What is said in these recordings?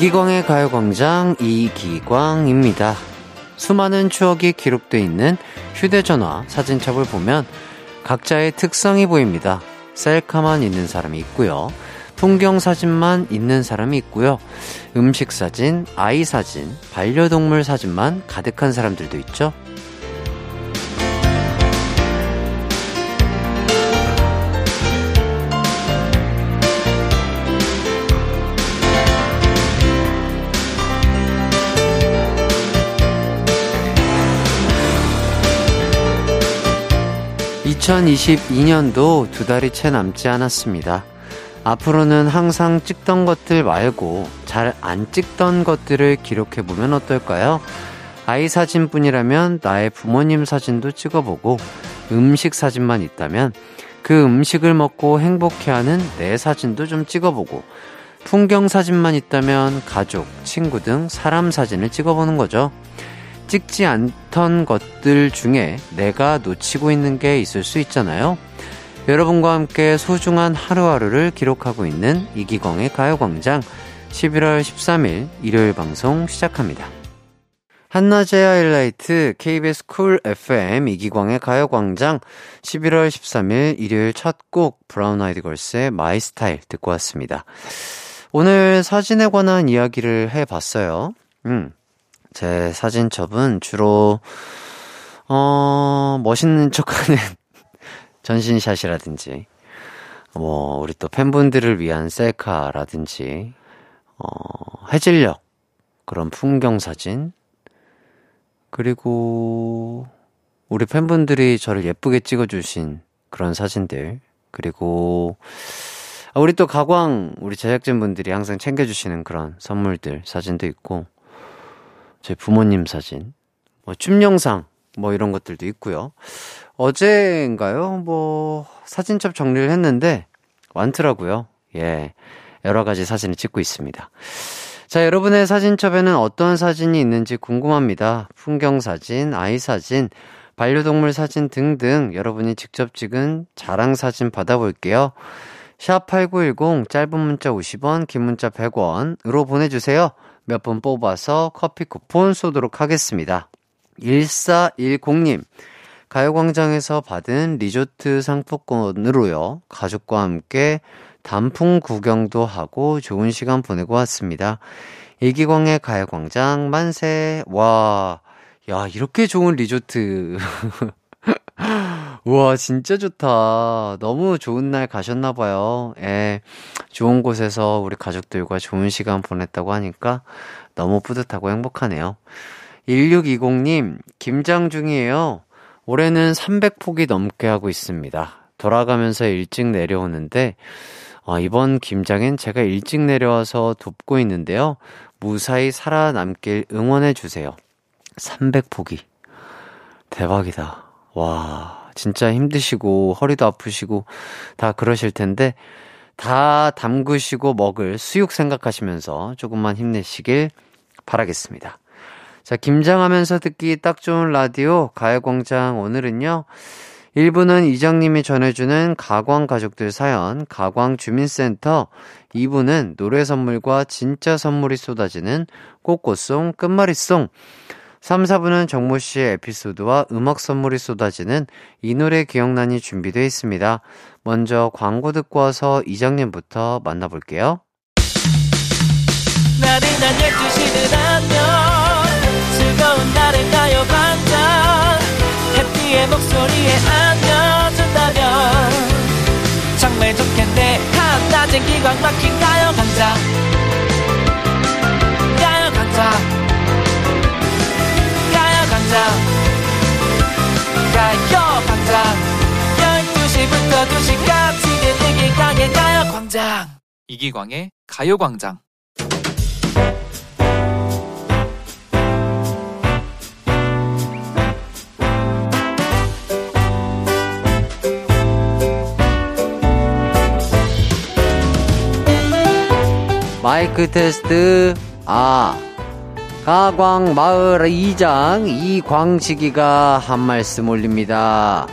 이기광의 가요광장 이기광입니다. 수많은 추억이 기록되어 있는 휴대전화 사진첩을 보면 각자의 특성이 보입니다. 셀카만 있는 사람이 있고요. 풍경 사진만 있는 사람이 있고요. 음식 사진, 아이 사진, 반려동물 사진만 가득한 사람들도 있죠. 2022년도 두 달이 채 남지 않았습니다. 앞으로는 항상 찍던 것들 말고 잘 안 찍던 것들을 기록해보면 어떨까요? 아이 사진뿐이라면 나의 부모님 사진도 찍어보고 음식 사진만 있다면 그 음식을 먹고 행복해하는 내 사진도 좀 찍어보고 풍경 사진만 있다면 가족, 친구 등 사람 사진을 찍어보는 거죠. 찍지 않던 것들 중에 내가 놓치고 있는 게 있을 수 있잖아요. 여러분과 함께 소중한 하루하루를 기록하고 있는 이기광의 가요광장 11월 13일 일요일 방송 시작합니다. 한낮의 하이라이트 KBS 쿨 FM 이기광의 가요광장 11월 13일 일요일 첫 곡 브라운 아이드 걸스의 My Style 듣고 왔습니다. 오늘 사진에 관한 이야기를 해봤어요. 음. 제 사진첩은 주로, 어, 멋있는 척하는 전신샷이라든지, 뭐, 우리 또 팬분들을 위한 셀카라든지, 어, 해질녘, 그런 풍경 사진, 그리고, 우리 팬분들이 저를 예쁘게 찍어주신 그런 사진들, 그리고, 우리 또 가광, 우리 제작진분들이 항상 챙겨주시는 그런 선물들, 사진도 있고, 제 부모님 사진, 뭐 춤 영상, 뭐 이런 것들도 있고요. 어제인가요? 뭐 사진첩 정리를 했는데 많더라고요. 예. 여러 가지 사진을 찍고 있습니다. 자, 여러분의 사진첩에는 어떤 사진이 있는지 궁금합니다. 풍경 사진, 아이 사진, 반려동물 사진 등등 여러분이 직접 찍은 자랑 사진 받아볼게요. 샵8910 짧은 문자 50원, 긴 문자 100원으로 보내주세요. 몇 분 뽑아서 커피 쿠폰 쏘도록 하겠습니다. 1410님, 가요광장에서 받은 리조트 상품권으로요, 가족과 함께 단풍 구경도 하고 좋은 시간 보내고 왔습니다. 이기광의 가요광장 만세, 와, 야, 이렇게 좋은 리조트. 우와, 진짜 좋다. 너무 좋은 날 가셨나봐요. 예. 좋은 곳에서 우리 가족들과 좋은 시간 보냈다고 하니까 너무 뿌듯하고 행복하네요. 1620님, 김장 중이에요. 올해는 300폭이 넘게 하고 있습니다. 돌아가면서 일찍 내려오는데, 어, 이번 김장엔 제가 일찍 내려와서 돕고 있는데요. 무사히 살아남길 응원해주세요. 300폭이. 대박이다. 와. 진짜 힘드시고 허리도 아프시고 다 그러실 텐데 다 담그시고 먹을 수육 생각하시면서 조금만 힘내시길 바라겠습니다. 자, 김장하면서 듣기 딱 좋은 라디오 가요광장 오늘은요. 1부는 이장님이 전해주는 가광 가족들 사연, 가광 주민센터. 2부는 노래 선물과 진짜 선물이 쏟아지는 꽃꽃송, 끝말잇송. 3, 4부는 정모 씨의 에피소드와 음악 선물이 쏟아지는 이 노래 기억난이 준비되어 있습니다. 먼저 광고 듣고 와서 이장님부터 만나볼게요. 나른한 12시는 안녕. 즐거운 날을 가요 반짝 해피의 목소리에 안겨준다면. 정말 좋겠네. 한낮엔 기광 막힌 가요 강장 2시까지 이기광의 가요광장 이기광의 가요광장 마이크 테스트 아 가광 마을 이장 이광식이가 한 말씀 올립니다.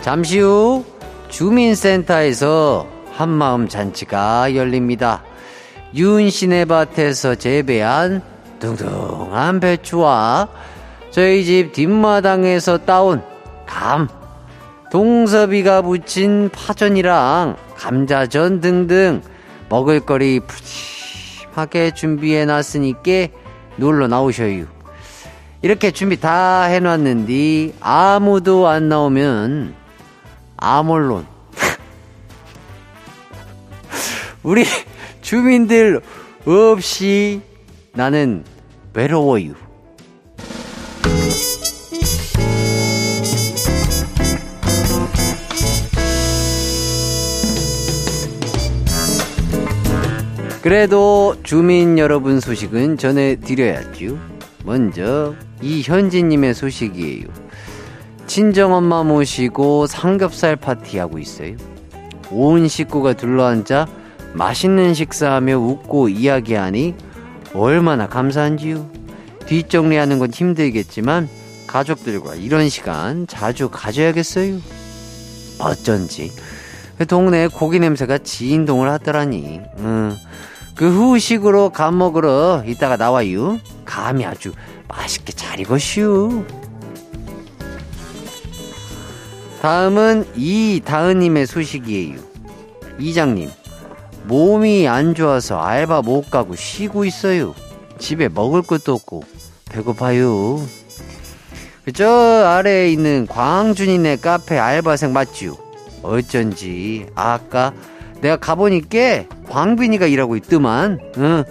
잠시 후 주민센터에서 한마음 잔치가 열립니다. 윤씨네 밭에서 재배한 둥둥한 배추와 저희 집 뒷마당에서 따온 감, 동섭이가 부친 파전이랑 감자전 등등 먹을거리 푸짐하게 준비해 놨으니까 놀러 나오셔요. 이렇게 준비 다 해놨는데 아무도 안 나오면 아몰론 우리 주민들 없이 나는 외로워요. 그래도 주민 여러분 소식은 전해드려야죠. 먼저 이현진님의 소식이에요. 친정엄마 모시고 삼겹살 파티하고 있어요. 온 식구가 둘러앉아 맛있는 식사하며 웃고 이야기하니 얼마나 감사한지요. 뒷정리하는 건 힘들겠지만 가족들과 이런 시간 자주 가져야겠어요. 어쩐지 동네에 고기 냄새가 진동을 하더라니. 음. 그 후식으로 감 먹으러 이따가 나와요. 감이 아주 맛있게 잘 익었슈. 다음은 이다은님의 소식이에요. 이장님, 몸이 안 좋아서 알바 못 가고 쉬고 있어요. 집에 먹을 것도 없고 배고파요. 저 아래에 있는 광준이네 카페 알바생 맞죠? 어쩐지 아까 내가 가보니까 광빈이가 일하고 있더만. 응.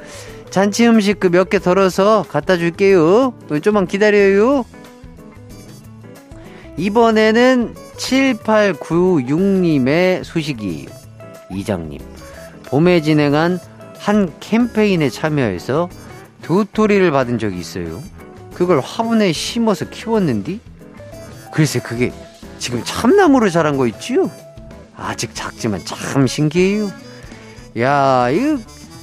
잔치 음식 그 몇 개 덜어서 갖다 줄게요. 좀만 기다려요. 이번에는 7896님의 소식이에요. 이장님. 봄에 진행한 한 캠페인에 참여해서 도토리를 받은 적이 있어요. 그걸 화분에 심어서 키웠는디? 글쎄, 그게 지금 참나무로 자란 거 있지요? 아직 작지만 참 신기해요. 야, 이거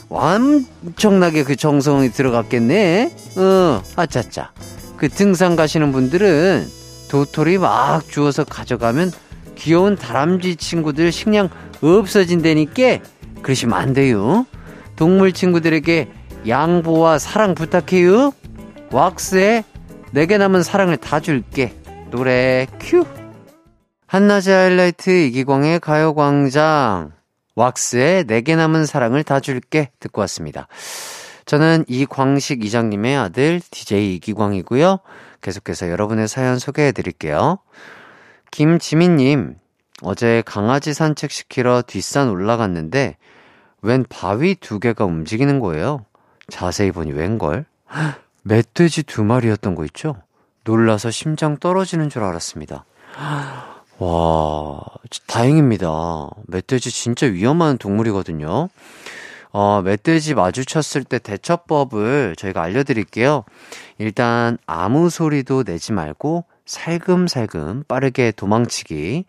엄청나게 그 정성이 들어갔겠네? 어, 아차차. 그 등산 가시는 분들은 도토리 막 주워서 가져가면 귀여운 다람쥐 친구들 식량 없어진다니까 그러시면 안 돼요. 동물 친구들에게 양보와 사랑 부탁해요. 왁스에 내게 남은 사랑을 다 줄게. 노래 큐. 한낮의 하이라이트 이기광의 가요광장. 왁스의 내게 남은 사랑을 다 줄게 듣고 왔습니다. 저는 이광식 이장님의 아들 DJ 이기광이고요. 계속해서 여러분의 사연 소개해 드릴게요. 김지민님, 어제 강아지 산책시키러 뒷산 올라갔는데 웬 바위 두 개가 움직이는 거예요. 자세히 보니 웬걸? 멧돼지 두 마리였던 거 있죠? 놀라서 심장 떨어지는 줄 알았습니다. 와, 다행입니다. 멧돼지 진짜 위험한 동물이거든요. 어, 멧돼지 마주쳤을 때 대처법을 저희가 알려드릴게요. 일단 아무 소리도 내지 말고 살금살금 빠르게 도망치기.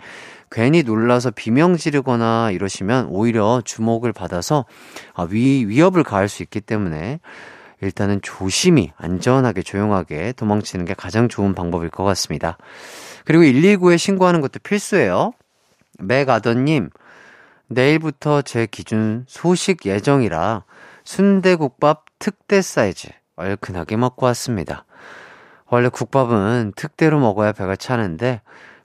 괜히 놀라서 비명 지르거나 이러시면 오히려 주목을 받아서 아, 위, 위협을 가할 수 있기 때문에 일단은 조심히 안전하게 조용하게 도망치는 게 가장 좋은 방법일 것 같습니다. 그리고 119에 신고하는 것도 필수예요. 맥아더님, 내일부터 제 기준 소식 예정이라 순대국밥 특대 사이즈 얼큰하게 먹고 왔습니다. 원래 국밥은 특대로 먹어야 배가 차는데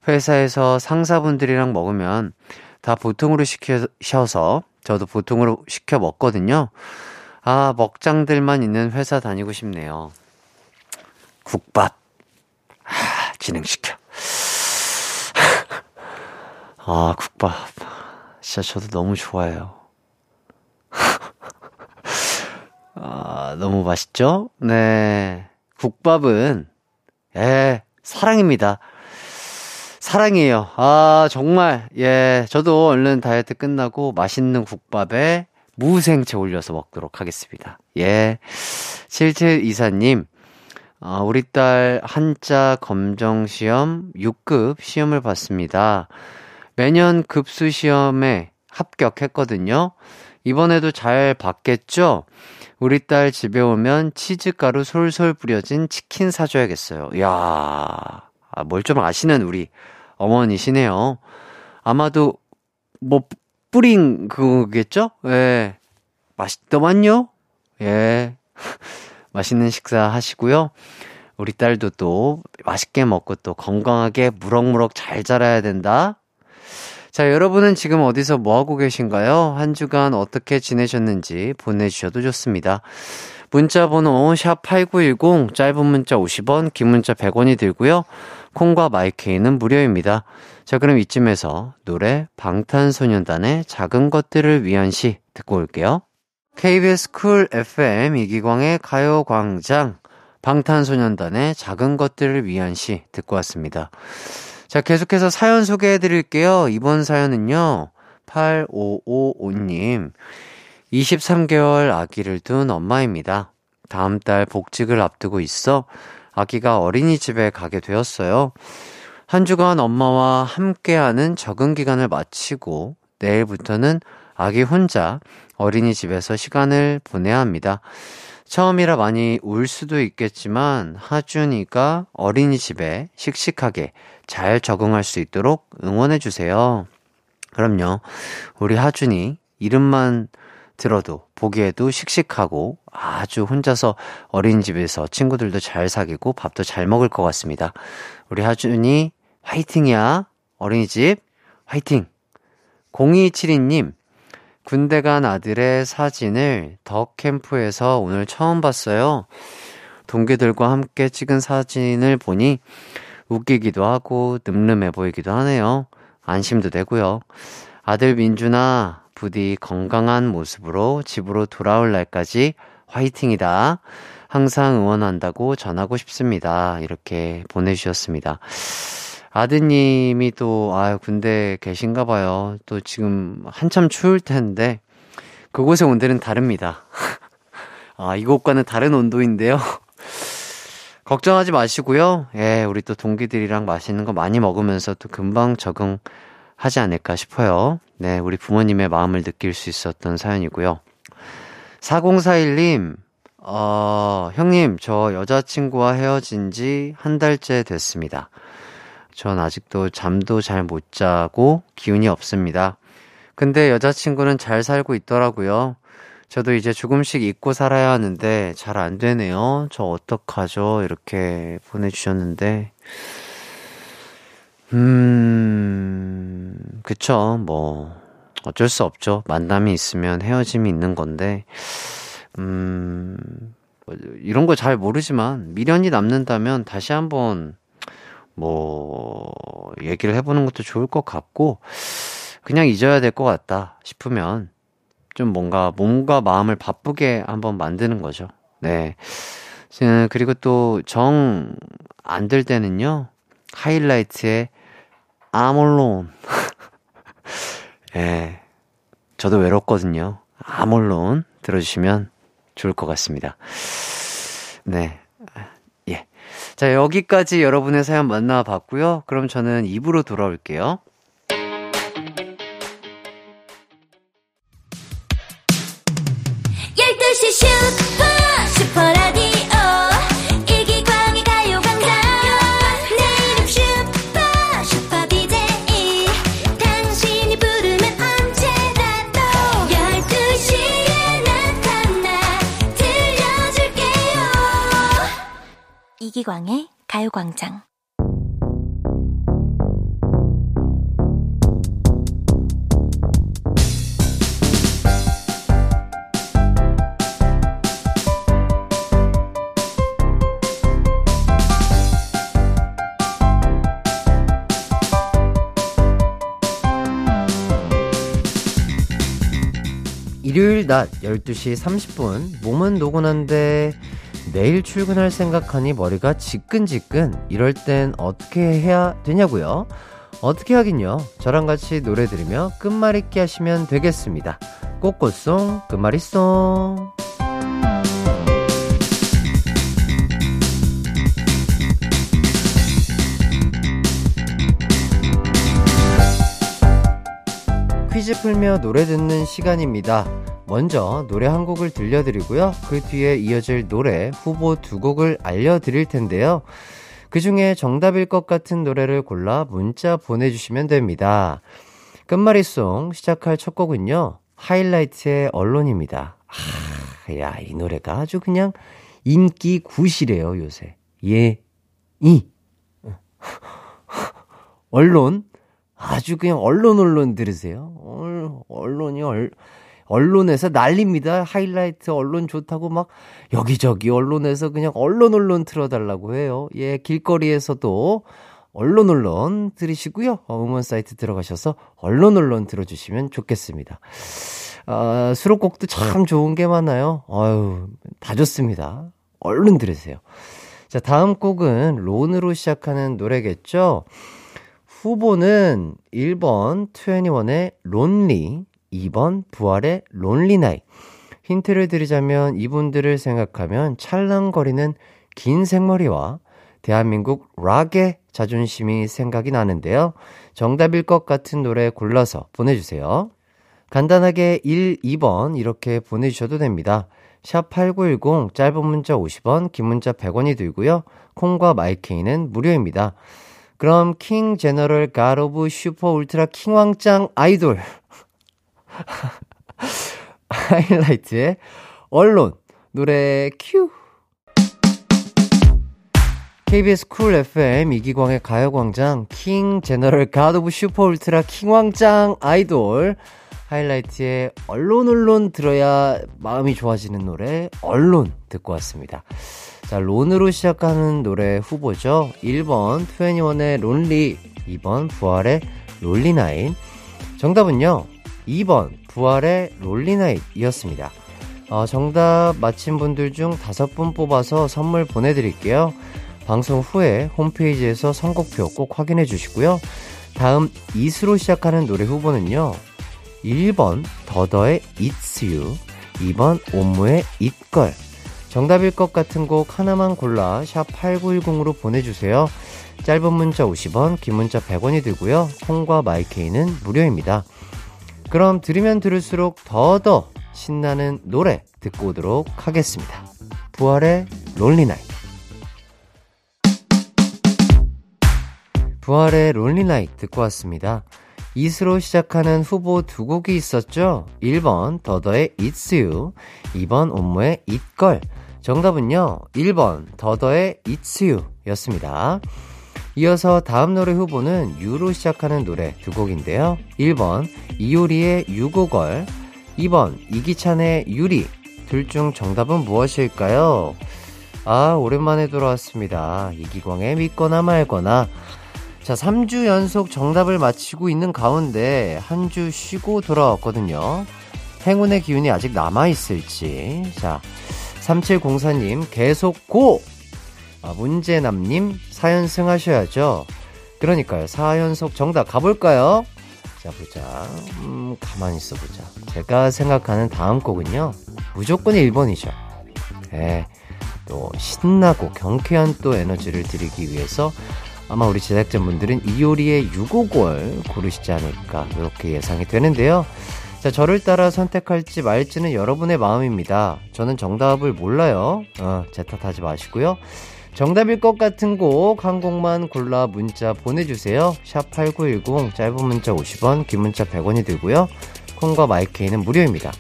회사에서 상사분들이랑 먹으면 다 보통으로 시켜서 저도 보통으로 시켜 먹거든요. 아, 먹장들만 있는 회사 다니고 싶네요. 국밥. 아, 진행시켜. 아, 국밥. 진짜 저도 너무 좋아해요. 아, 너무 맛있죠? 네. 국밥은, 예, 사랑입니다. 사랑이에요. 아, 정말, 예, 저도 얼른 다이어트 끝나고 맛있는 국밥에 무생채 올려서 먹도록 하겠습니다. 예. 7724님, 아, 우리 딸 한자 검정시험 6급 시험을 봤습니다. 매년 급수 시험에 합격했거든요. 이번에도 잘 봤겠죠? 우리 딸 집에 오면 치즈가루 솔솔 뿌려진 치킨 사줘야겠어요. 이야, 아, 뭘 좀 아시는 우리 어머니시네요. 아마도 뭐 뿌린 그거겠죠? 예. 맛있더만요? 예. 맛있는 식사 하시고요. 우리 딸도 또 맛있게 먹고 또 건강하게 무럭무럭 잘 자라야 된다. 자, 여러분은 지금 어디서 뭐 하고 계신가요? 한 주간 어떻게 지내셨는지 보내주셔도 좋습니다. 문자 번호 샵8910 짧은 문자 50원, 긴 문자 100원이 들고요. 콩과 마이케이는 무료입니다. 자, 그럼 이쯤에서 노래 방탄소년단의 작은 것들을 위한 시 듣고 올게요. KBS 쿨 FM 이기광의 가요광장 방탄소년단의 작은 것들을 위한 시 듣고 왔습니다. 자, 계속해서 사연 소개해 드릴게요. 이번 사연은요, 8555님. 23개월 아기를 둔 엄마입니다. 다음 달 복직을 앞두고 있어 아기가 어린이집에 가게 되었어요. 한 주간 엄마와 함께하는 적응 기간을 마치고 내일부터는 아기 혼자 어린이집에서 시간을 보내야 합니다. 처음이라 많이 울 수도 있겠지만 하준이가 어린이집에 씩씩하게 잘 적응할 수 있도록 응원해 주세요. 그럼요. 우리 하준이 이름만 들어도 보기에도 씩씩하고 아주 혼자서 어린이집에서 친구들도 잘 사귀고 밥도 잘 먹을 것 같습니다. 우리 하준이 화이팅이야. 어린이집 화이팅. 0272님, 군대 간 아들의 사진을 덕 캠프에서 오늘 처음 봤어요. 동기들과 함께 찍은 사진을 보니 웃기기도 하고 늠름해 보이기도 하네요. 안심도 되고요. 아들 민준아, 부디 건강한 모습으로 집으로 돌아올 날까지 화이팅이다. 항상 응원한다고 전하고 싶습니다. 이렇게 보내주셨습니다. 아드님이 또, 아 군대 계신가 봐요. 또 지금 한참 추울 텐데, 그곳에 온데는 다릅니다. 아, 이곳과는 다른 온도인데요. 걱정하지 마시고요. 예, 우리 또 동기들이랑 맛있는 거 많이 먹으면서 또 금방 적응하지 않을까 싶어요. 네, 우리 부모님의 마음을 느낄 수 있었던 사연이고요. 4041님, 어, 형님, 저 여자친구와 헤어진 지 한 달째 됐습니다. 전 아직도 잠도 잘 못 자고 기운이 없습니다. 근데 여자친구는 잘 살고 있더라고요. 저도 이제 조금씩 잊고 살아야 하는데 잘 안 되네요. 저 어떡하죠? 이렇게 보내주셨는데. 음, 그쵸. 뭐, 어쩔 수 없죠. 만남이 있으면 헤어짐이 있는 건데, 음, 이런 거 잘 모르지만 미련이 남는다면 다시 한번 뭐, 얘기를 해보는 것도 좋을 것 같고, 그냥 잊어야 될 것 같다 싶으면, 좀 뭔가 몸과 마음을 바쁘게 한번 만드는 거죠. 네. 그리고 또 정안들 때는요, 하이라이트에 아몰론. 예. 네. 저도 외롭거든요. 아몰론 들어주시면 좋을 것 같습니다. 네. 자, 여기까지 여러분의 사연 만나봤고요. 그럼 저는 입으로 돌아올게요. 이기광의 가요광장. 일요일 낮 12시 30분. 몸은 노곤한데 내일 출근할 생각하니 머리가 지끈지끈 이럴 땐 어떻게 해야 되냐고요? 어떻게 하긴요. 저랑 같이 노래 들으며 끝말잇기 하시면 되겠습니다. 꽃꽃송 끝말잇송 퀴즈 풀며 노래 듣는 시간입니다. 먼저 노래 한 곡을 들려드리고요. 그 뒤에 이어질 노래 후보 두 곡을 알려드릴 텐데요. 그 중에 정답일 것 같은 노래를 골라 문자 보내주시면 됩니다. 끝말잇송 시작할 첫 곡은요. 하이라이트의 언론입니다. 하, 야, 이 노래가 아주 그냥 인기 굿이래요, 요새. 예, 이. 언론, 아주 그냥 언론, 언론 들으세요. 언론이 얼, 언론에서 난립니다. 하이라이트 언론 좋다고 막 여기저기 언론에서 그냥 언론, 언론 틀어달라고 해요. 예, 길거리에서도 언론, 언론 들으시고요. 어, 음원 사이트 들어가셔서 언론, 언론 들어주시면 좋겠습니다. 아, 수록곡도 참 좋은 게 많아요. 아유, 다 좋습니다. 얼른 들으세요. 자, 다음 곡은 론으로 시작하는 노래겠죠? 후보는 1번 21의 론리, 2번 부활의 론리나이. 힌트를 드리자면 이분들을 생각하면 찰랑거리는 긴 생머리와 대한민국 락의 자존심이 생각이 나는데요. 정답일 것 같은 노래 골라서 보내주세요. 간단하게 1, 2번 이렇게 보내주셔도 됩니다. 샵 8910 짧은 문자 50원, 긴 문자 100원이 들고요. 콩과 마이케이는 무료입니다. 그럼 King General God of Super Ultra 킹왕짱 아이돌. 하이라이트의 Alone 노래 큐. KBS 쿨 FM 이기광의 가요광장 King General God of Super Ultra 킹왕짱 아이돌. 하이라이트의 Alone Alone 들어야 마음이 좋아지는 노래 Alone 듣고 왔습니다. 자, 론으로 시작하는 노래 후보죠. 1번 21의 론리, 2번 부활의 롤리나인. 정답은요. 2번 부활의 롤리나잇이었습니다. 어, 정답 맞힌 분들 중 다섯 분 뽑아서 선물 보내드릴게요. 방송 후에 홈페이지에서 선곡표 꼭 확인해 주시고요. 다음 이수로 시작하는 노래 후보는요. 1번 더더의 It's You, 2번 옴무의 It걸. 정답일 것 같은 곡 하나만 골라 샵 8910으로 보내주세요. 짧은 문자 50원, 긴 문자 100원이 들고요. 콩과 마이케이는 무료입니다. 그럼 들으면 들을수록 더더 신나는 노래 듣고 오도록 하겠습니다. 부활의 롤리나이 부활의 롤리나이 듣고 왔습니다. 이스로 시작하는 후보 두 곡이 있었죠? 1번 더더의 It's You, 2번 옴모의 It걸. 정답은요, 1번 더더의 It's You 였습니다. 이어서 다음 노래 후보는 유로 시작하는 노래 두 곡인데요. 1번 이효리의 유고걸, 2번 이기찬의 유리. 둘 중 정답은 무엇일까요? 아, 오랜만에 돌아왔습니다. 이기광의 믿거나 말거나. 자, 3주 연속 정답을 맞히고 있는 가운데 한 주 쉬고 돌아왔거든요. 행운의 기운이 아직 남아있을지. 자, 3704님, 계속 고! 아, 문재남님, 4연승 하셔야죠. 그러니까요. 4연속 정답 가볼까요? 자, 보자. 음, 가만히 있어 보자. 제가 생각하는 다음 곡은요. 무조건 1번이죠. 예. 또, 신나고 경쾌한 또 에너지를 드리기 위해서 아마 우리 제작자분들은 이효리의 유곡월 고르시지 않을까, 이렇게 예상이 되는데요. 자, 저를 따라 선택할지 말지는 여러분의 마음입니다. 저는 정답을 몰라요. 어, 제 탓하지 마시고요. 정답일 것 같은 곡 한 곡만 골라 문자 보내주세요. 샵 8910 짧은 문자 50원 긴 문자 100원이 들고요. 콩과 마이케이는 무료입니다.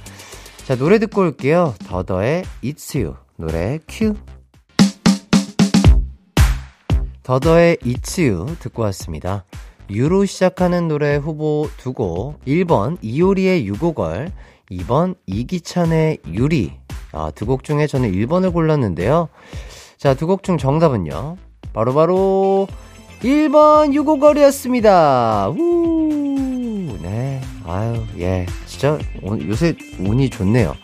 자 노래 듣고 올게요. 더더의 It's You 노래 큐 더더의 It's You 듣고 왔습니다. 유로 시작하는 노래 후보 두곡 1번 이효리의 유고걸 2번 이기찬의 유리 아, 두 곡 중에 저는 1번을 골랐는데요. 자, 두 곡 중 정답은요. 바로바로 바로 1번 유고걸이었습니다. 우! 네. 아유, 예. 진짜 요새 운이 좋네요.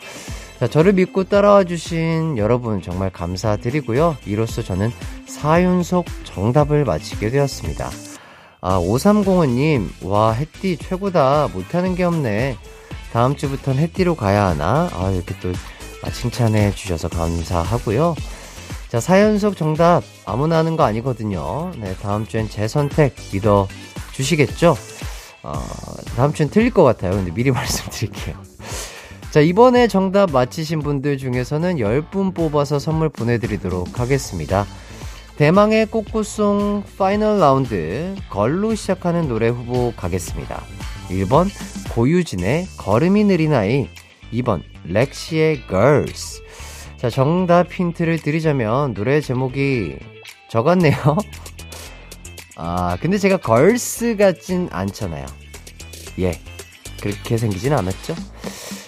자, 저를 믿고 따라와 주신 여러분 정말 감사드리고요. 이로써 저는 4연속 정답을 마치게 되었습니다. 아, 5305님, 와, 햇띠 최고다. 못하는 게 없네. 다음 주부터는 햇띠로 가야 하나? 아, 이렇게 또 칭찬해 주셔서 감사하고요. 자, 4연속 정답 아무나 하는 거 아니거든요. 네, 다음 주엔 제 선택 믿어 주시겠죠? 어, 다음 주엔 틀릴 것 같아요. 근데 미리 말씀드릴게요. 자, 이번에 정답 맞히신 분들 중에서는 10분 뽑아서 선물 보내드리도록 하겠습니다. 대망의 꽃꽃송 final round 걸로 시작하는 노래 후보 가겠습니다. 1번 고유진의 걸음이 느린 아이 2번 렉시의 Girls. 자, 정답 힌트를 드리자면 노래 제목이 적었네요. 아, 근데 제가 걸스 같진 않잖아요. 예. 그렇게 생기진 않았죠?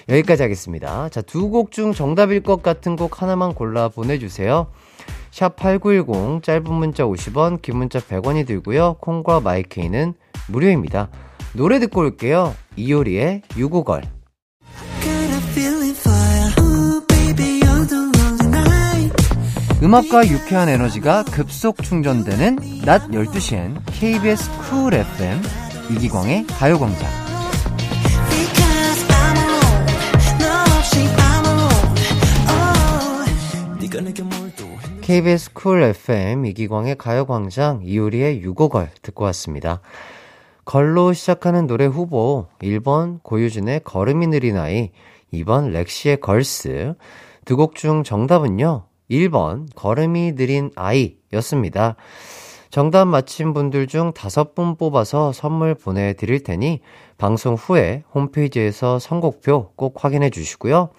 여기까지 하겠습니다. 자, 두 곡 중 정답일 것 같은 곡 하나만 골라 보내주세요. 샵 8910, 짧은 문자 50원, 긴 문자 100원이 들고요. 콩과 마이케이는 무료입니다. 노래 듣고 올게요. 이효리의 유고걸. 음악과 유쾌한 에너지가 급속 충전되는 낮 12시엔 KBS 쿨 FM 이기광의 가요광장. KBS 쿨 FM 이기광의 가요광장 이효리의 U-Go-Girl 듣고 왔습니다. 걸로 시작하는 노래 후보 1번 고유진의 걸음이 느린 아이 2번 렉시의 걸스 두 곡 중 정답은요 1번 걸음이 느린 아이였습니다. 정답 맞힌 분들 중 다섯 분 뽑아서 선물 보내드릴 테니 방송 후에 홈페이지에서 선곡표 꼭 확인해 주시고요.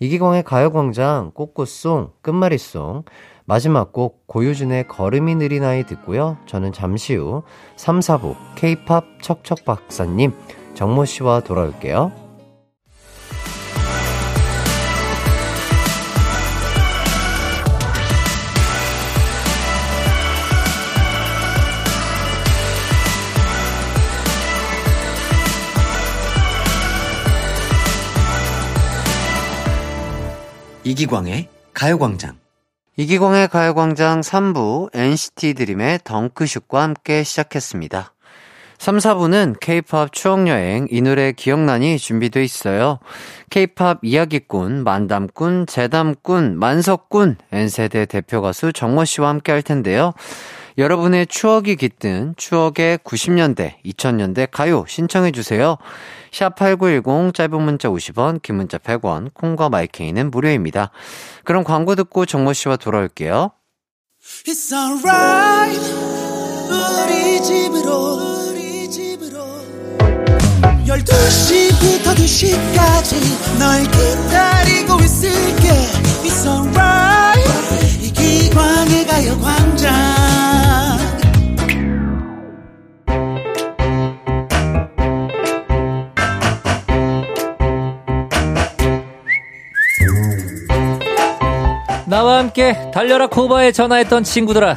이기광의 가요광장 꽃꽃송 끝말잇송 마지막 곡 고유진의 걸음이 느린 아이 듣고요. 저는 잠시 후 3, 4부 K-팝 척척박사님 정모 씨와 돌아올게요. 이기광의 가요광장 이기광의 가요광장 3부 NCT 드림의 덩크슛과 함께 시작했습니다. 3, 4부는 K-팝 추억여행 이 노래 기억나니 준비돼 있어요. K-팝 이야기꾼, 만담꾼, 재담꾼, 만석꾼, N세대 대표 가수 정모 씨와 함께 할 텐데요. 여러분의 추억이 깃든 추억의 90년대, 2000년대 가요 신청해 주세요. 샵8910 짧은 문자 50원, 긴 문자 100원, 콩과 마이케이는 무료입니다. 그럼 광고 듣고 정모 씨와 돌아올게요. 우리 집으로 우리 집으로 12시부터 2시까지 널 기다리고 있을게 It's alright. 이기광의 가요광장 함께 달려라 코바에 전화했던 친구들아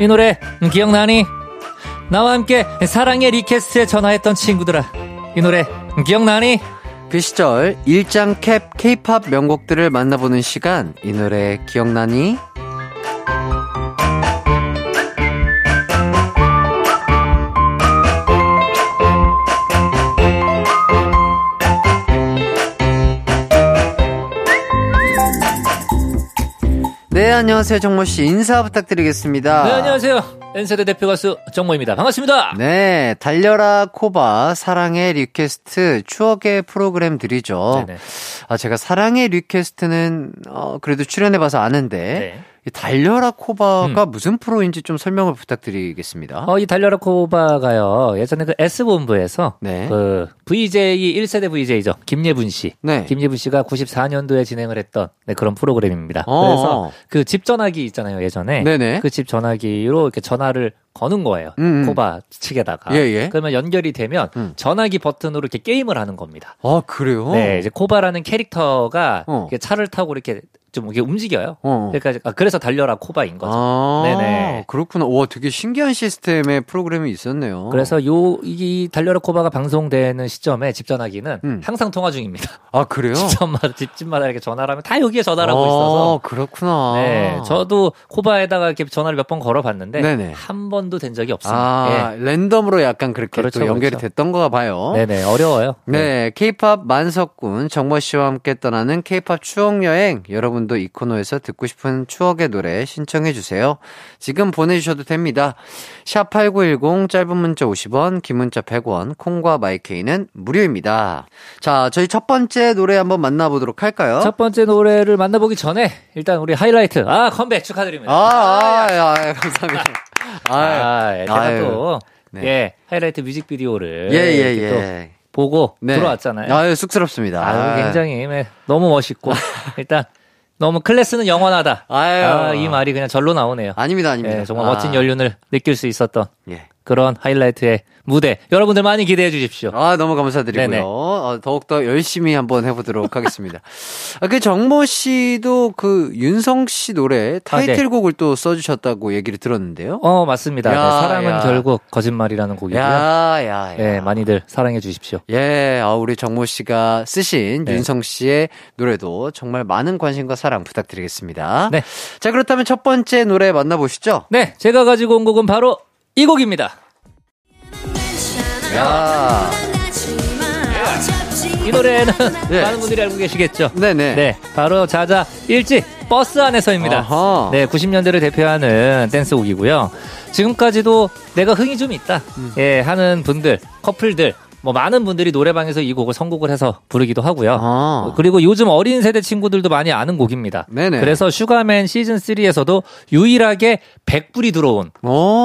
이 노래 기억나니? 나와 함께 사랑의 리퀘스트에 전화했던 친구들아 이 노래 기억나니? 그 시절 일짱 캡 케이팝 명곡들을 만나보는 시간 이 노래 기억나니? 네, 안녕하세요, 정모 씨. 인사 부탁드리겠습니다. 네, 안녕하세요. N세대 대표 가수 정모입니다. 반갑습니다. 네, 달려라 코바 사랑의 리퀘스트 추억의 프로그램들이죠. 네네. 아, 제가 사랑의 리퀘스트는 어, 그래도 출연해 봐서 아는데 네. 이 달려라 코바가 음. 무슨 프로인지 좀 설명을 부탁드리겠습니다. 어, 이 달려라 코바가요. 예전에 그 S본부에서 네. 그 VJ 1세대 VJ죠. 김예분 씨. 네. 김예분 씨가 94년도에 진행을 했던 네, 그런 프로그램입니다. 어 그래서 그 집 전화기 있잖아요. 예전에. 그 집 전화기로 이렇게 전화를 거는 거예요. 음. 음. 코바 측에다가. 예, 예. 그러면 연결이 되면 음. 전화기 버튼으로 이렇게 게임을 하는 겁니다. 아, 그래요? 네, 이제 코바라는 캐릭터가 어. 차를 타고 이렇게 좀 이게 움직여요. 어. 그러니까 아, 그래서 달려라 코바인 거죠. 아, 네네. 그렇구나. 와, 되게 신기한 시스템의 프로그램이 있었네요. 그래서 요 이 달려라 코바가 방송되는 시점에 집 전화기는 음. 항상 통화 중입니다. 아 그래요? 집집마다 집집마다 이렇게 전화를 하면 다 여기에 전화를 하고 아, 있어서. 그렇구나. 네, 저도 코바에다가 이렇게 전화를 몇 번 걸어봤는데 네네. 한 번도 된 적이 없습니다. 아, 네. 랜덤으로 약간 그렇게 그렇죠, 연결이 그렇죠. 됐던 거가 봐요. 네네, 어려워요. 네, 케이팝 네. 만석군 정모 씨와 함께 떠나는 케이팝 추억 여행 여러분. 여러분도 이 코너에서 듣고 싶은 추억의 노래 신청해 주세요. 지금 보내주셔도 됩니다. 샵8910 짧은 문자 50원, 긴 문자 100원, 콩과 마이케이는 무료입니다. 자, 저희 첫 번째 노래 한번 만나보도록 할까요? 첫 번째 노래를 만나보기 전에 일단 우리 하이라이트. 아, 컴백 축하드립니다. 아, 아, 아, 아 감사합니다. 아, 아, 제가 또 네. 예, 하이라이트 뮤직비디오를 예, 예, 예. 보고 네. 들어왔잖아요. 아, 쑥스럽습니다. 아, 굉장히 네, 너무 멋있고 일단 너무 클래스는 영원하다. 아유. 아, 이 말이 그냥 절로 나오네요. 아닙니다, 아닙니다. 네, 정말 아. 멋진 연륜을 느낄 수 있었던 예. 그런 하이라이트의 무대 여러분들 많이 기대해 주십시오. 아 너무 감사드리고요. 어, 더욱 더 열심히 한번 해보도록 하겠습니다. 아, 그 정모 씨도 그 윤성 씨 노래 타이틀곡을 아, 네. 또 써주셨다고 얘기를 들었는데요. 어 맞습니다. 야, 네, 사랑은 야. 결국 거짓말이라는 곡이고요. 야, 야, 네 많이들 사랑해 주십시오. 예, 아, 우리 정모 씨가 쓰신 네. 윤성 씨의 노래도 정말 많은 관심과 사랑 부탁드리겠습니다. 네. 자 그렇다면 첫 번째 노래 만나보시죠. 네, 제가 가지고 온 곡은 바로 이 곡입니다. 야. 이 노래는 네. 많은 분들이 알고 계시겠죠? 네네. 네. 바로 자자 1집 버스 안에서입니다. 아하. 네, 90년대를 대표하는 댄스곡이고요. 지금까지도 내가 흥이 좀 있다. 음. 예, 하는 분들, 커플들, 뭐 많은 분들이 노래방에서 이 곡을 선곡을 해서 부르기도 하고요. 아. 그리고 요즘 어린 세대 친구들도 많이 아는 곡입니다. 네네. 그래서 슈가맨 시즌 3에서도 유일하게 100불이 들어온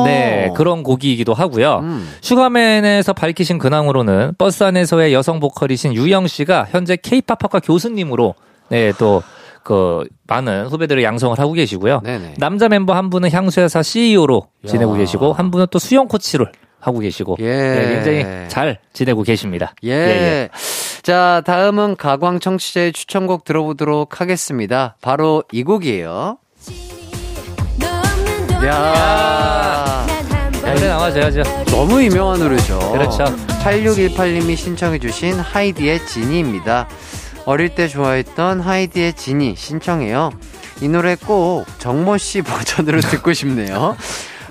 네, 그런 곡이기도 하고요. 음. 슈가맨에서 밝히신 근황으로는 버스 안에서의 여성 보컬이신 유영 씨가 현재 케이팝 학과 교수님으로 네, 또 그 많은 후배들을 양성을 하고 계시고요. 네네. 남자 멤버 한 분은 향수회사 CEO로 지내고 계시고 한 분은 또 수영 코치를 하고 계시고 예. 네, 굉장히 잘 지내고 계십니다. 예. 예, 예. 자, 다음은 가광 청취자의 추천곡 들어보도록 하겠습니다. 바로 이 곡이에요. 야. 노래 나와줘야죠. 너무 유명한 노래죠. 그렇죠. 8618님이 신청해주신 하이디의 지니입니다. 어릴 때 좋아했던 하이디의 지니 신청해요. 이 노래 꼭 정모 씨 버전으로 듣고 싶네요.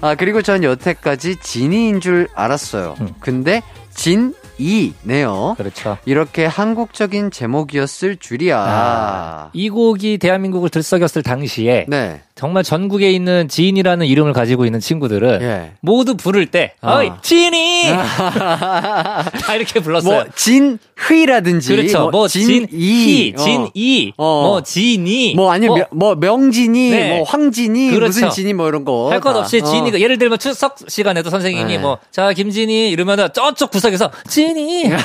아, 그리고 전 여태까지 진이인 줄 알았어요. 음. 근데 진, 이네요. 그렇죠. 이렇게 한국적인 제목이었을 줄이야. 아, 이 곡이 대한민국을 들썩였을 당시에 네. 정말 전국에 있는 지인이라는 이름을 가지고 있는 친구들은 예. 모두 부를 때 어. 어이 지인이 다 이렇게 불렀어요. 뭐 진휘라든지 그렇죠. 뭐, 진이, 진이, 어. 뭐 진이, 뭐 아니면 뭐, 뭐 명진이, 네. 뭐 황진이, 그렇죠. 무슨 진이 뭐 이런 거. 할 것 없이 어. 진이가 예를 들면 추석 시간에도 선생님이 네. 뭐자 김진이 이러면은 저쪽 구석에서 진이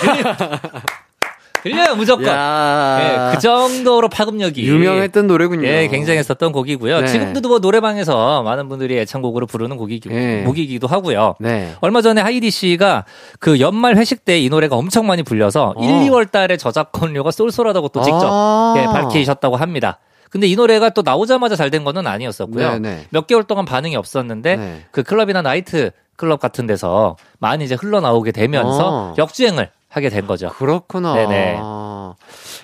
들려요 무조건. 네, 그 정도로 파급력이 유명했던 노래군요. 예, 굉장했었던 곡이고요. 네. 지금도 뭐 노래방에서 많은 분들이 애창곡으로 부르는 곡이 네. 곡이기도 하고요. 네. 얼마 전에 하이디 씨가 그 연말 회식 때 이 노래가 엄청 많이 불려서 어. 1, 2월 달에 저작권료가 쏠쏠하다고 또 직접 아~ 예, 밝히셨다고 합니다. 근데 이 노래가 또 나오자마자 잘 된 거는 아니었었고요. 네네. 네. 몇 개월 동안 반응이 없었는데 네. 그 클럽이나 나이트 클럽 같은 데서 많이 이제 흘러나오게 되면서 어. 역주행을 하게 된 거죠. 그렇구나. 네네.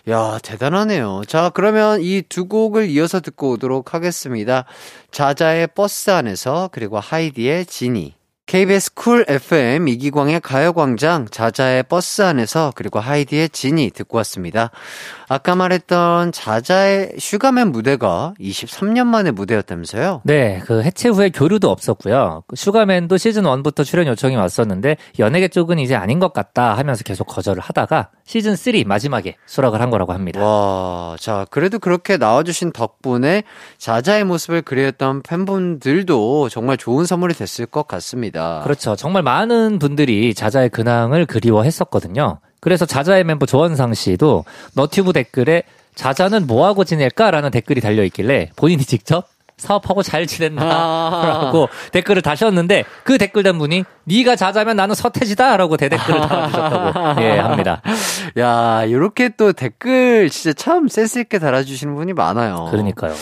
야, 대단하네요. 자, 그러면 이 두 곡을 이어서 듣고 오도록 하겠습니다. 자자의 버스 안에서, 그리고 하이디의 지니. KBS 쿨 FM 이기광의 가요광장 자자의 버스 안에서 그리고 하이디의 진이 듣고 왔습니다. 아까 말했던 자자의 슈가맨 무대가 23년 만에 무대였다면서요? 네, 그 해체 후에 교류도 없었고요. 그 슈가맨도 시즌 1부터 출연 요청이 왔었는데 연예계 쪽은 이제 아닌 것 같다 하면서 계속 거절을 하다가 시즌 3 마지막에 수락을 한 거라고 합니다. 와, 자, 그래도 그렇게 나와주신 덕분에 자자의 모습을 그리웠던 팬분들도 정말 좋은 선물이 됐을 것. 같습니다. 그렇죠. 정말 많은 분들이 자자의 근황을 그리워했었거든요. 그래서 자자의 멤버 조원상 씨도 너튜브 댓글에 자자는 뭐하고 지낼까라는 댓글이 달려있길래 본인이 직접 사업하고 잘 지낸다라고 아~ 댓글을 다셨는데 그 댓글 단 분이 네가 자자면 나는 서태지다라고 대댓글을 달아주셨다고 예 합니다. 야 이렇게 또 댓글 진짜 참 센스 있게 달아주시는 분이 많아요. 그러니까요.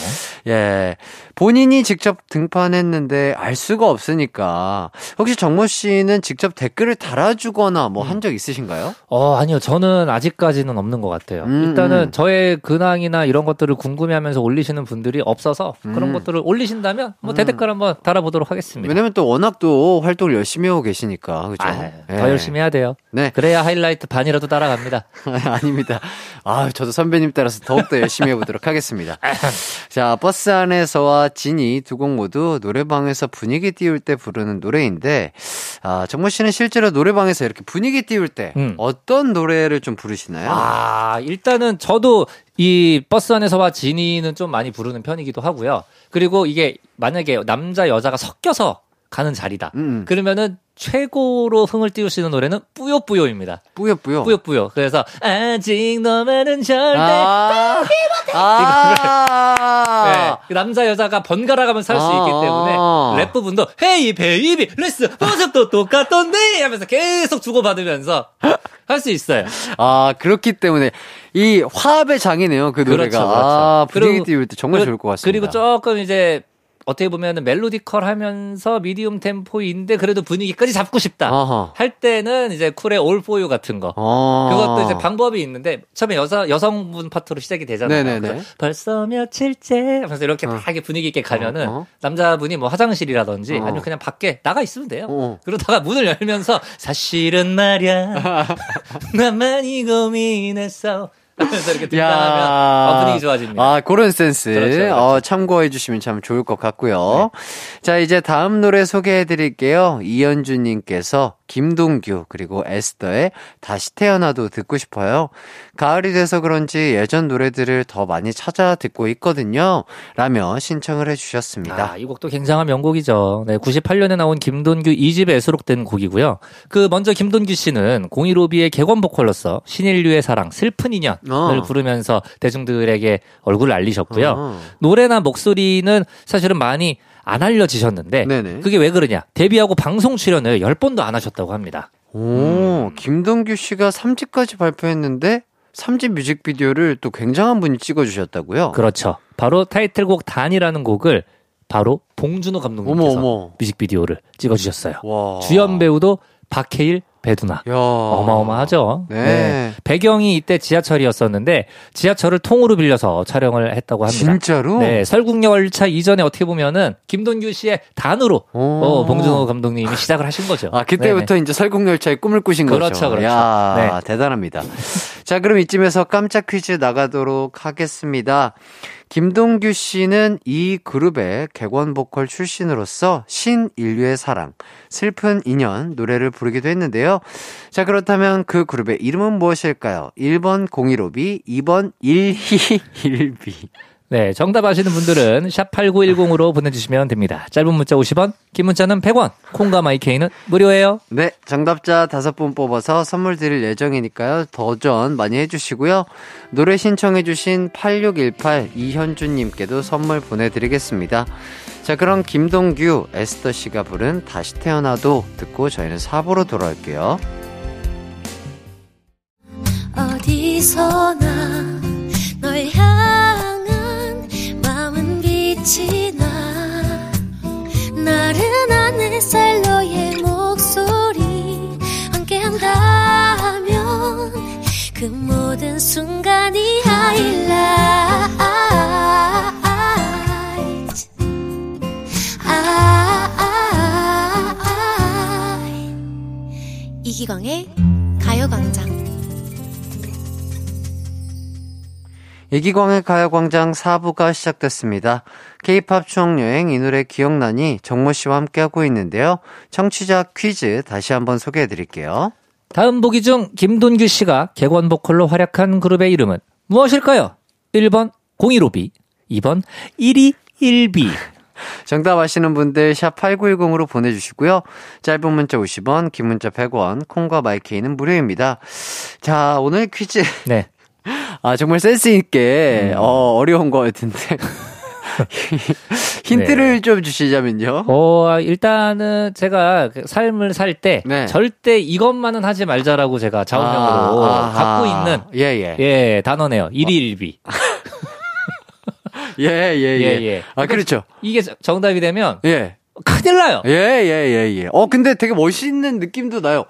예 본인이 직접 등판했는데 알 수가 없으니까 혹시 정모 씨는 직접 댓글을 달아주거나 뭐 한적 음. 있으신가요? 어 아니요 저는 아직까지는 없는 것 같아요. 음, 일단은 음. 저의 근황이나 이런 것들을 궁금해하면서 올리시는 분들이 없어서 그런 음. 것들을 올리신다면 뭐 음. 대댓글 한번 달아보도록 하겠습니다. 왜냐면 또 워낙 또 활동을 열심히 하고 계시니까 그죠? 아, 네. 더 열심히 해야 돼요. 네. 그래야 하이라이트 반이라도 따라갑니다. 아닙니다. 아 저도 선배님 따라서 더욱더 열심히 해보도록 하겠습니다. 자 버스 안에서와 진이 두 곡 모두 노래방에서 분위기 띄울 때 부르는 노래인데 아 정모 씨는 실제로 노래방에서 이렇게 분위기 띄울 때 음. 어떤 노래를 좀 부르시나요? 아 일단은 저도 이 버스 안에서와 진이는 좀 많이 부르는 편이기도 하고요. 그리고 이게 만약에 남자 여자가 섞여서 가는 자리다. 음. 그러면은 최고로 흥을 띄울 수 있는 노래는 뿌요뿌요입니다. 뿌요뿌요. 뿌요뿌요. 그래서 아직 너만은 절대 아~ 아~ 네, 그 남자 여자가 번갈아 가면서 할수 있기 때문에 아. 랩 부분도 Hey baby 레스 모습도 똑같던데 하면서 계속 주고받으면서 할 수 있어요. 아 그렇기 때문에 이 화합의 장이네요 그 노래가. 그렇죠, 그렇죠. 아 분위기 띄울 때 정말 좋을 것 같습니다. 그리고 조금 이제 어떻게 보면 melodical 하면서 medium 템포인데 그래도 분위기까지 잡고 싶다 어허. 할 때는 이제 쿨의 For You 같은 거 어. 그것도 이제 방법이 있는데 처음에 여자 여성분 파트로 시작이 되잖아요. 벌써 며칠째 하면서 이렇게 어. 다 분위기 있게 가면은 어. 남자분이 뭐 화장실이라든지 어. 아니면 그냥 밖에 나가 있으면 돼요. 어. 그러다가 문을 열면서 사실은 말야 나만이 고민했어 하면서 이렇게 등장하면 어, 분위기 좋아집니다. 아, 그런 센스. 그렇죠, 그렇죠. 어, 참고해 주시면 참 좋을 것 같고요. 네. 자, 이제 다음 노래 소개해 드릴게요. 이현주 님께서 김동규 그리고 에스더의 다시 태어나도 듣고 싶어요. 가을이 돼서 그런지 예전 노래들을 더 많이 찾아 듣고 있거든요. 라며 신청을 해 주셨습니다. 아, 이 곡도 굉장한 명곡이죠. 네, 98년에 나온 김동규 2집에 수록된 곡이고요. 그 먼저 김동규 씨는 015B의 객원 보컬로서 신인류의 사랑 슬픈 인연을 어. 부르면서 대중들에게 얼굴을 알리셨고요. 어. 노래나 목소리는 사실은 많이 안 알려지셨는데 네네. 그게 왜 그러냐? 데뷔하고 방송 출연을 10번도 안 하셨다고 합니다. 오, 음. 김동규 씨가 3집까지 발표했는데 3집 뮤직비디오를 또 굉장한 분이 찍어주셨다고요? 그렇죠. 바로 타이틀곡 단이라는 곡을 바로 봉준호 감독님께서 어머, 어머. 뮤직비디오를 찍어주셨어요. 와. 주연 배우도 박해일, 배두나. 야. 어마어마하죠. 네. 네. 배경이 이때 지하철이었었는데 지하철을 통으로 빌려서 촬영을 했다고 합니다. 진짜로? 네. 설국열차 이전에 어떻게 보면은 김동규 씨의 단으로 어, 봉준호 감독님이 시작을 하신 거죠. 아 그때부터 네네. 이제 설국열차의 꿈을 꾸신 그렇죠, 거죠. 그렇죠. 야, 네. 대단합니다. 자, 그럼 이쯤에서 깜짝 퀴즈 나가도록 하겠습니다. 김동규 씨는 이 그룹의 객원 보컬 출신으로서 신인류의 사랑, 슬픈 인연 노래를 부르기도 했는데요. 자, 그렇다면 그 그룹의 이름은 무엇일까요? 1번 015B, 2번 121B. 네, 정답 아시는 분들은 샵 8910으로 보내주시면 됩니다. 짧은 문자 50원, 긴 문자는 100원, 콩과 마이케이는 무료예요. 네, 정답자 5분 뽑아서 선물 드릴 예정이니까요. 도전 많이 해주시고요. 노래 신청해주신 8618 이현주님께도 선물 보내드리겠습니다. 자, 그럼 김동규, 에스더 씨가 부른 다시 태어나도 듣고 저희는 4부로 돌아올게요. 어디서나 널 향. 빛이 나 나른한 햇살 너의 목소리 함께한다면 그 모든 순간이 이기광의 가요광장. 이기광의 가요광장 4부가 시작됐습니다. K-팝 추억 여행 이 노래 기억나니 정모 씨와 함께 하고 있는데요. 청취자 퀴즈 다시 한번 소개해 드릴게요. 다음 보기 중 김돈규 씨가 객원 보컬로 활약한 그룹의 이름은 무엇일까요? 1번 015B, 2번 121B. 정답 아시는 분들 샵 8910으로 보내주시고요. 짧은 문자 50원, 긴 문자 100원, 콩과 마이케이는 무료입니다. 자, 오늘 퀴즈. 네. 아, 정말 센스있게, 음. 어, 어려운 것 같은데. 힌트를 네. 좀 주시자면요. 어, 일단은 제가 그 삶을 살때 네. 절대 이것만은 하지 말자라고 제가 좌우명으로 아, 갖고 있는 예, 예. 예, 단어네요. 일일비. 예, 예, 예, 예. 예. 아, 그렇죠. 이게 정답이 되면 예. 큰일 나요. 예, 예, 예, 예. 어, 근데 되게 멋있는 느낌도 나요.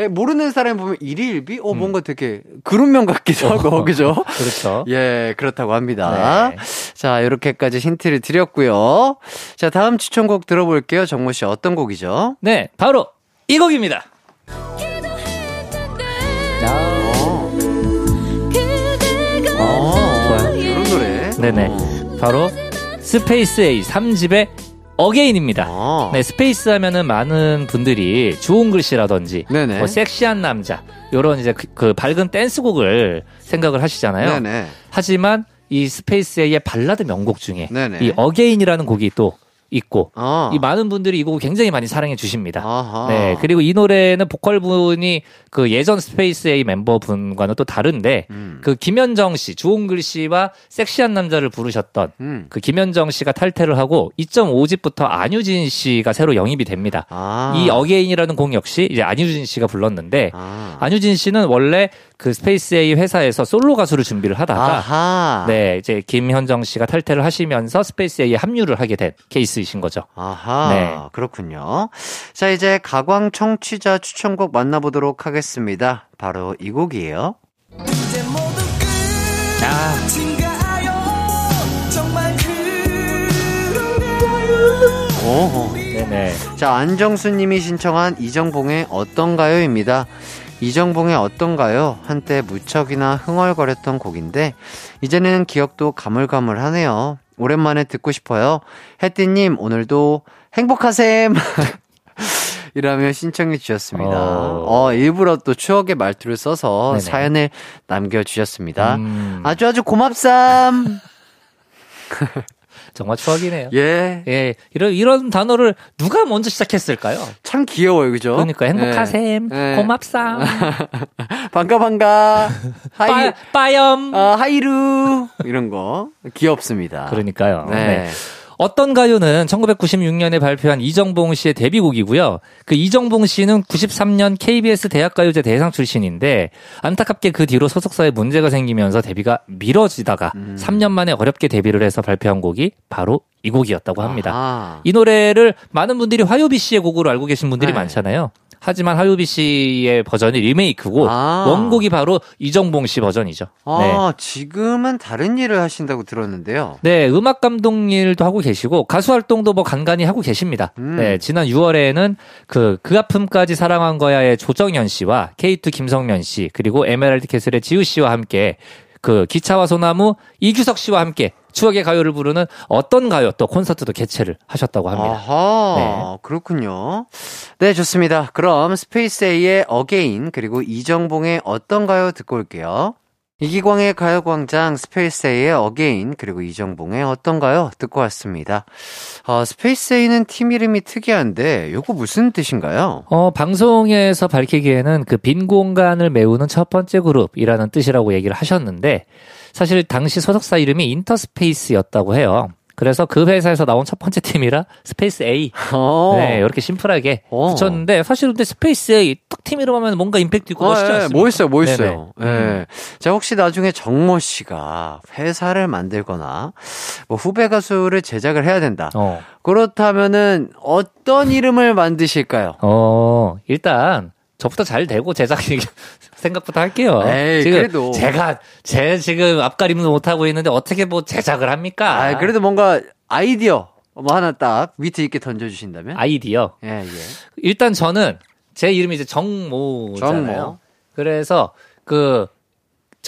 예, 모르는 사람 보면 일일비? 어, 음. 뭔가 되게 그룹명 같기도 하고, 어, 그죠? 그렇죠. 예, 그렇다고 합니다. 네. 자, 이렇게까지 힌트를 드렸고요. 자, 다음 추천곡 들어볼게요. 정모 씨, 어떤 곡이죠? 네, 바로 이 곡입니다. 어, 좋아요. 이런 노래. 네네. 바로 스페이스 A 3집의 Again입니다. 아. 네, 스페이스 하면은 많은 분들이 주홍글씨라든지 뭐 섹시한 남자 요런 이제 그, 그, 밝은 댄스곡을 생각을 하시잖아요. 네네. 하지만 이 스페이스의 발라드 명곡 중에 네네. 이 Again이라는 곡이 또 있고 아. 이 많은 분들이 이 곡을 굉장히 많이 사랑해 주십니다. 아하. 네 그리고 이 노래는 보컬 분이 그 예전 스페이스 A 멤버 분과는 또 다른데 음. 그 김현정 씨 주홍글씨와 섹시한 남자를 부르셨던 음. 그 김현정 씨가 탈퇴를 하고 2.5집부터 안유진 씨가 새로 영입이 됩니다. 아. 이 Again이라는 곡 역시 이제 안유진 씨가 불렀는데 아. 안유진 씨는 원래 그 스페이스 A 회사에서 솔로 가수를 준비를 하다가 아하. 네 이제 김현정 씨가 탈퇴를 하시면서 스페이스 A에 합류를 하게 된 케이스 이신 거죠. 아하 네. 그렇군요. 자 이제 가광 청취자 추천곡 만나보도록 하겠습니다. 바로 이 곡이에요. 아. 오호. 네네. 자 안정수님이 신청한 이정봉의 어떤가요입니다. 이정봉의 어떤가요? 한때 무척이나 흥얼거렸던 곡인데 이제는 기억도 가물가물하네요. 오랜만에 듣고 싶어요. 혜띠님 오늘도 행복하셈. 이라며 신청해 주셨습니다. 어... 어... 일부러 또 추억의 말투를 써서 네네. 사연을 남겨주셨습니다. 음... 아주 아주 고맙삼! 정말 추억이네요. 예. 예. 이런, 이런 단어를 누가 먼저 시작했을까요? 참 귀여워요, 그죠? 그러니까, 행복하셈, 예. 고맙삼. 반가, 반가. hi, 빠염 어, 하이루. 이런 거. 귀엽습니다. 그러니까요. 네. 네. 어떤 가요는 1996년에 발표한 이정봉 씨의 데뷔곡이고요. 그 이정봉 씨는 93년 KBS 대학가요제 대상 출신인데 안타깝게 그 뒤로 소속사에 문제가 생기면서 데뷔가 미뤄지다가 음. 3년 만에 어렵게 데뷔를 해서 발표한 곡이 바로 이 곡이었다고 합니다. 아하. 이 노래를 많은 분들이 화요비 씨의 곡으로 알고 계신 분들이 네. 많잖아요. 하지만 화요비 씨의 버전이 리메이크고 아. 원곡이 바로 이정봉 씨 버전이죠. 아, 네. 지금은 다른 일을 하신다고 들었는데요. 네, 음악 감독 일도 하고 계시고 가수 활동도 뭐 간간히 하고 계십니다. 음. 네, 지난 6월에는 그, 그 아픔까지 사랑한 거야의 조정현 씨와 K2 김성면 씨, 그리고 에메랄드 캐슬의 지우 씨와 함께 그 기차와 소나무 이규석 씨와 함께 추억의 가요를 부르는 어떤 가요 또 콘서트도 개최를 하셨다고 합니다. 아하, 네. 그렇군요. 네, 좋습니다. 그럼 스페이스 A의 Again 그리고 이정봉의 어떤 가요 듣고 올게요. 이기광의 가요광장 스페이스 A의 Again 그리고 이정봉의 어떤가요? 듣고 왔습니다. 어, 스페이스 A는 팀 이름이 특이한데 요거 무슨 뜻인가요? 어, 방송에서 밝히기에는 그 빈 공간을 메우는 첫 번째 그룹이라는 뜻이라고 얘기를 하셨는데 사실 당시 소속사 이름이 인터스페이스였다고 해요. 그래서 그 회사에서 나온 첫 번째 팀이라 스페이스 A. 어. 네, 이렇게 심플하게 어. 붙였는데 사실 근데 스페이스 A 딱 팀 이름 하면 뭔가 임팩트 있고 아, 멋있지 예, 않습니까? 멋있어요, 멋있어요. 예. 네. 자, 혹시 나중에 정모 씨가 회사를 만들거나 뭐 후배 가수를 제작을 해야 된다. 어. 그렇다면은 어떤 이름을 만드실까요? 어, 일단 저부터 잘 되고 제작 생각부터 할게요. 에이, 지금 그래도. 제가 제 지금 앞가림도 못 하고 있는데 어떻게 뭐 제작을 합니까? 아, 그래도 뭔가 아이디어 뭐 하나 딱 위트 있게 던져주신다면? 아이디어. 예, 예. 일단 저는 제 이름이 이제 정모잖아요. 정모. 그래서 그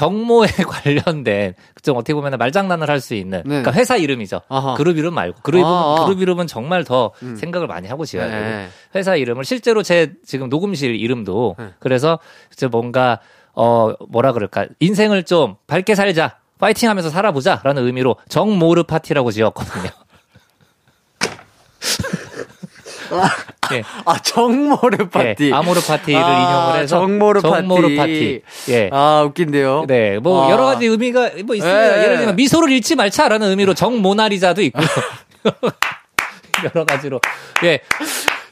정모에 관련된 좀 어떻게 보면 말장난을 할 수 있는 네. 그러니까 회사 이름이죠. 아하. 그룹 이름 말고 그룹 이름, 그룹 이름은 정말 더 음. 생각을 많이 하고 지어야 돼요. 네. 회사 이름을 실제로 제 지금 녹음실 이름도 네. 그래서 이제 뭔가 어 뭐라 그럴까 인생을 좀 밝게 살자. 파이팅하면서 살아보자라는 의미로 정모르 파티라고 지었거든요. 예. 아, 정모르 파티. 예, 아모르 파티를 아, 인용을 해서 정모르, 정모르 파티. 파티. 예. 아, 웃긴데요. 네. 뭐 아. 여러 가지 의미가 뭐 있습니다. 예. 예를 들면 미소를 잃지 말자라는 의미로 정모나리자도 있고. 여러 가지로. 예.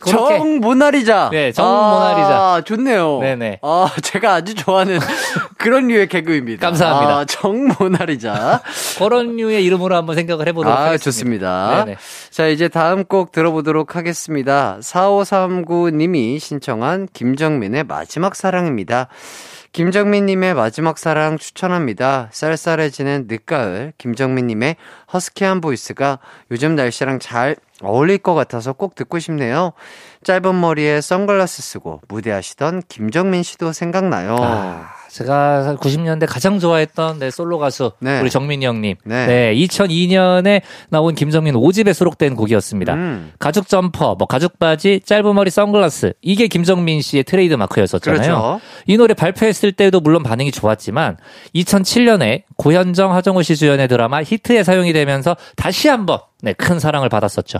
정 모나리자. 네, 정 아, 모나리자. 좋네요. 네네. 아, 제가 아주 좋아하는 그런 류의 개그입니다. 감사합니다. 아, 정 모나리자. 그런 류의 이름으로 한번 생각을 해보도록 아, 하겠습니다. 좋습니다. 네네. 자, 이제 다음 곡 들어보도록 하겠습니다. 4539님이 신청한 김정민의 마지막 사랑입니다. 김정민님의 마지막 사랑 추천합니다. 쌀쌀해지는 늦가을, 김정민님의 허스키한 보이스가 요즘 날씨랑 잘 어울릴 것 같아서 꼭 듣고 싶네요. 짧은 머리에 선글라스 쓰고 무대하시던 김정민 씨도 생각나요. 아, 제가 90년대 가장 좋아했던 내 솔로 가수 네. 우리 정민이 형님. 네. 네. 2002년에 나온 김정민 5집에 수록된 곡이었습니다. 음. 가죽 점퍼, 뭐 가죽 바지, 짧은 머리 선글라스 이게 김정민 씨의 트레이드 마크였었잖아요. 그렇죠. 이 노래 발표했을 때도 물론 반응이 좋았지만 2007년에 고현정, 하정우 씨 주연의 드라마 히트에 사용이 되면서 다시 한번 네, 큰 사랑을 받았었죠.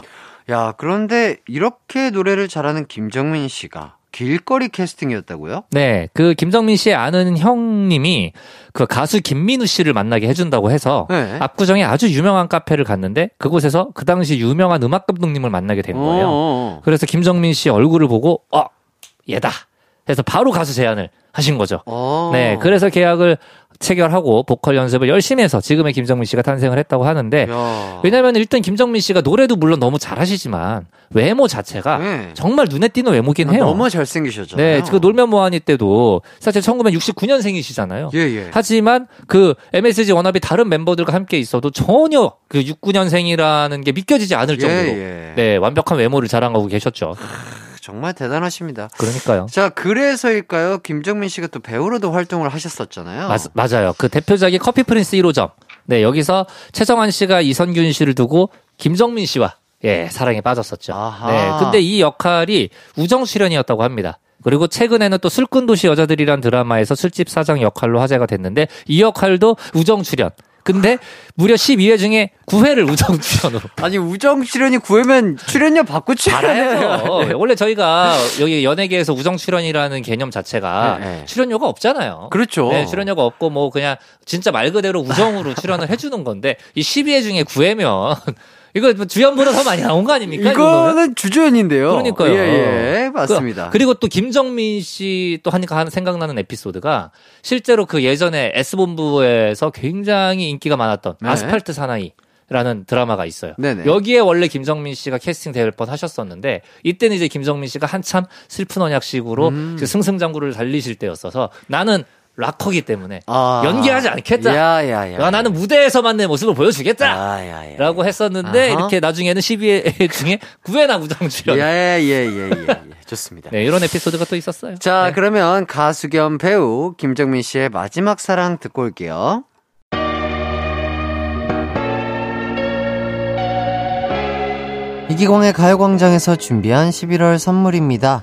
야, 그런데 이렇게 노래를 잘하는 김정민 씨가 길거리 캐스팅이었다고요? 네, 그 김정민 씨의 아는 형님이 그 가수 김민우 씨를 만나게 해준다고 해서 네. 압구정에 아주 유명한 카페를 갔는데 그곳에서 그 당시 유명한 음악 감독님을 만나게 된 거예요. 어어. 그래서 김정민 씨 얼굴을 보고 어 얘다. 해서 바로 가수 제안을 하신 거죠. 어. 네, 그래서 계약을 체결하고 보컬 연습을 열심히 해서 지금의 김정민 씨가 탄생을 했다고 하는데 야. 왜냐면 일단 김정민 씨가 노래도 물론 너무 잘하시지만 외모 자체가 네. 정말 눈에 띄는 외모긴 해요. 너무 잘생기셨잖아요. 네, 그 놀면 뭐하니 때도 사실 1969년생이시잖아요. 예, 예. 하지만 그 MSG 워너비 다른 멤버들과 함께 있어도 전혀 그 69년생이라는 게 믿겨지지 않을 예, 정도로 예, 네, 완벽한 외모를 자랑하고 계셨죠. 정말 대단하십니다. 그러니까요. 자, 그래서일까요? 김정민 씨가 또 배우로도 활동을 하셨었잖아요. 맞, 맞아요. 그 대표작이 커피 프린스 1호점. 네, 여기서 최정환 씨가 이선균 씨를 두고 김정민 씨와 예, 사랑에 빠졌었죠. 아하. 네. 근데 이 역할이 우정 출연이었다고 합니다. 그리고 최근에는 또 술꾼 도시 여자들이란 드라마에서 술집 사장 역할로 화제가 됐는데 이 역할도 우정 출연. 근데 무려 12회 중에 9회를 우정 출연으로. 아니 우정 출연이 9회면 출연료 받고 출연해요. 네. 원래 저희가 여기 연예계에서 우정 출연이라는 개념 자체가 네, 네. 출연료가 없잖아요. 그렇죠. 네, 출연료가 없고 뭐 그냥 진짜 말 그대로 우정으로 출연을 해주는 건데 이 12회 중에 9회면 이거 뭐 주연보다 더 많이 나온 거 아닙니까? 이거는 주주연인데요. 그러니까요. 예, 예, 맞습니다. 그, 리고 또 김정민 씨 또 하니까 하는 생각나는 에피소드가 실제로 그 예전에 S본부에서 굉장히 인기가 많았던 네. 아스팔트 사나이. 라는 드라마가 있어요. 네네. 여기에 원래 김정민 씨가 캐스팅 될 뻔 하셨었는데 이때는 이제 김정민 씨가 한참 슬픈 언약식으로 음. 그 승승장구를 달리실 때였어서 나는 락커기 때문에 아. 연기하지 않겠다. 야, 야, 야, 아, 나는 무대에서만 내 모습을 보여주겠다. 아, 라고 했었는데 아하. 이렇게 나중에는 12회 중에 9회나 우정 출연. 예예예 예, 예, 예, 좋습니다. 네 이런 에피소드가 또 있었어요. 자 네. 그러면 가수 겸 배우 김정민 씨의 마지막 사랑 듣고 올게요. 이기광의 가요광장에서 준비한 11월 선물입니다.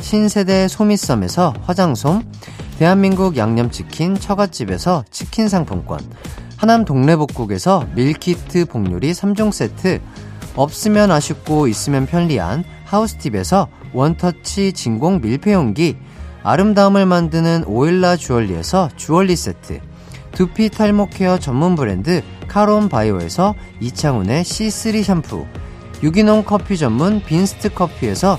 신세대 소미썸에서 화장솜, 대한민국 양념치킨 처갓집에서 치킨 상품권, 하남 동래복국에서 밀키트 복요리 3종 세트, 없으면 아쉽고 있으면 편리한 하우스팁에서 원터치 진공 밀폐용기, 아름다움을 만드는 오일라 주얼리에서 주얼리 세트, 두피 탈모 케어 전문 브랜드 카론 바이오에서 이창훈의 C3 샴푸, 유기농 커피 전문 빈스트 커피에서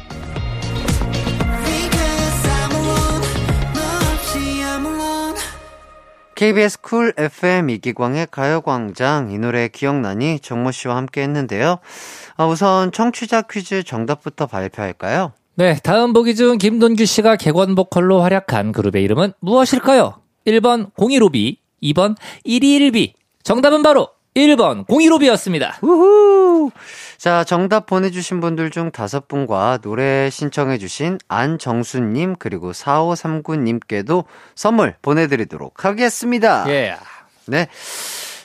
KBS 쿨 FM 이기광의 가요광장 이 노래 기억나니 정모 씨와 함께 했는데요. 아, 우선 청취자 퀴즈 정답부터 발표할까요? 네, 다음 보기 중 김돈규 씨가 객원 보컬로 활약한 그룹의 이름은 무엇일까요? 1번 015비, 2번 121비. 정답은 바로 1번 015비였습니다. 우후! 자, 정답 보내주신 분들 중 다섯 분과 노래 신청해주신 안정수님, 그리고 4539님께도 선물 보내드리도록 하겠습니다. 예. Yeah. 네.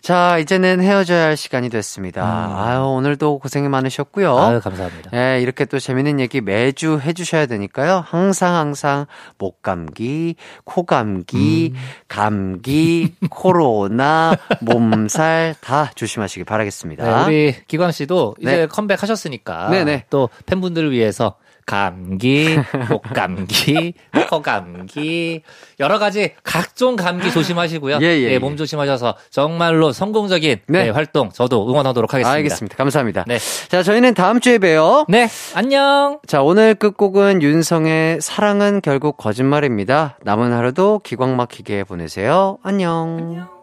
자, 이제는 헤어져야 할 시간이 됐습니다. 음. 아유, 오늘도 고생이 많으셨고요. 아유, 감사합니다. 예, 이렇게 또 재밌는 얘기 매주 해주셔야 되니까요. 항상, 항상, 목감기, 코감기, 음. 감기, 코로나, 몸살 다 조심하시기 바라겠습니다. 네, 우리 기광 씨도 이제 네. 컴백하셨으니까. 네네. 또 팬분들을 위해서 감기, 목감기, 코감기, 여러 가지 각종 감기 조심하시고요. 예, 예, 예, 몸 조심하셔서 정말로 성공적인 네. 네, 활동 저도 응원하도록 하겠습니다. 알겠습니다. 감사합니다. 네. 자, 저희는 다음 주에 봬요. 네, 안녕. 자, 오늘 끝곡은 윤성의 사랑은 결국 거짓말입니다. 남은 하루도 기광 막히게 보내세요. 안녕. 안녕.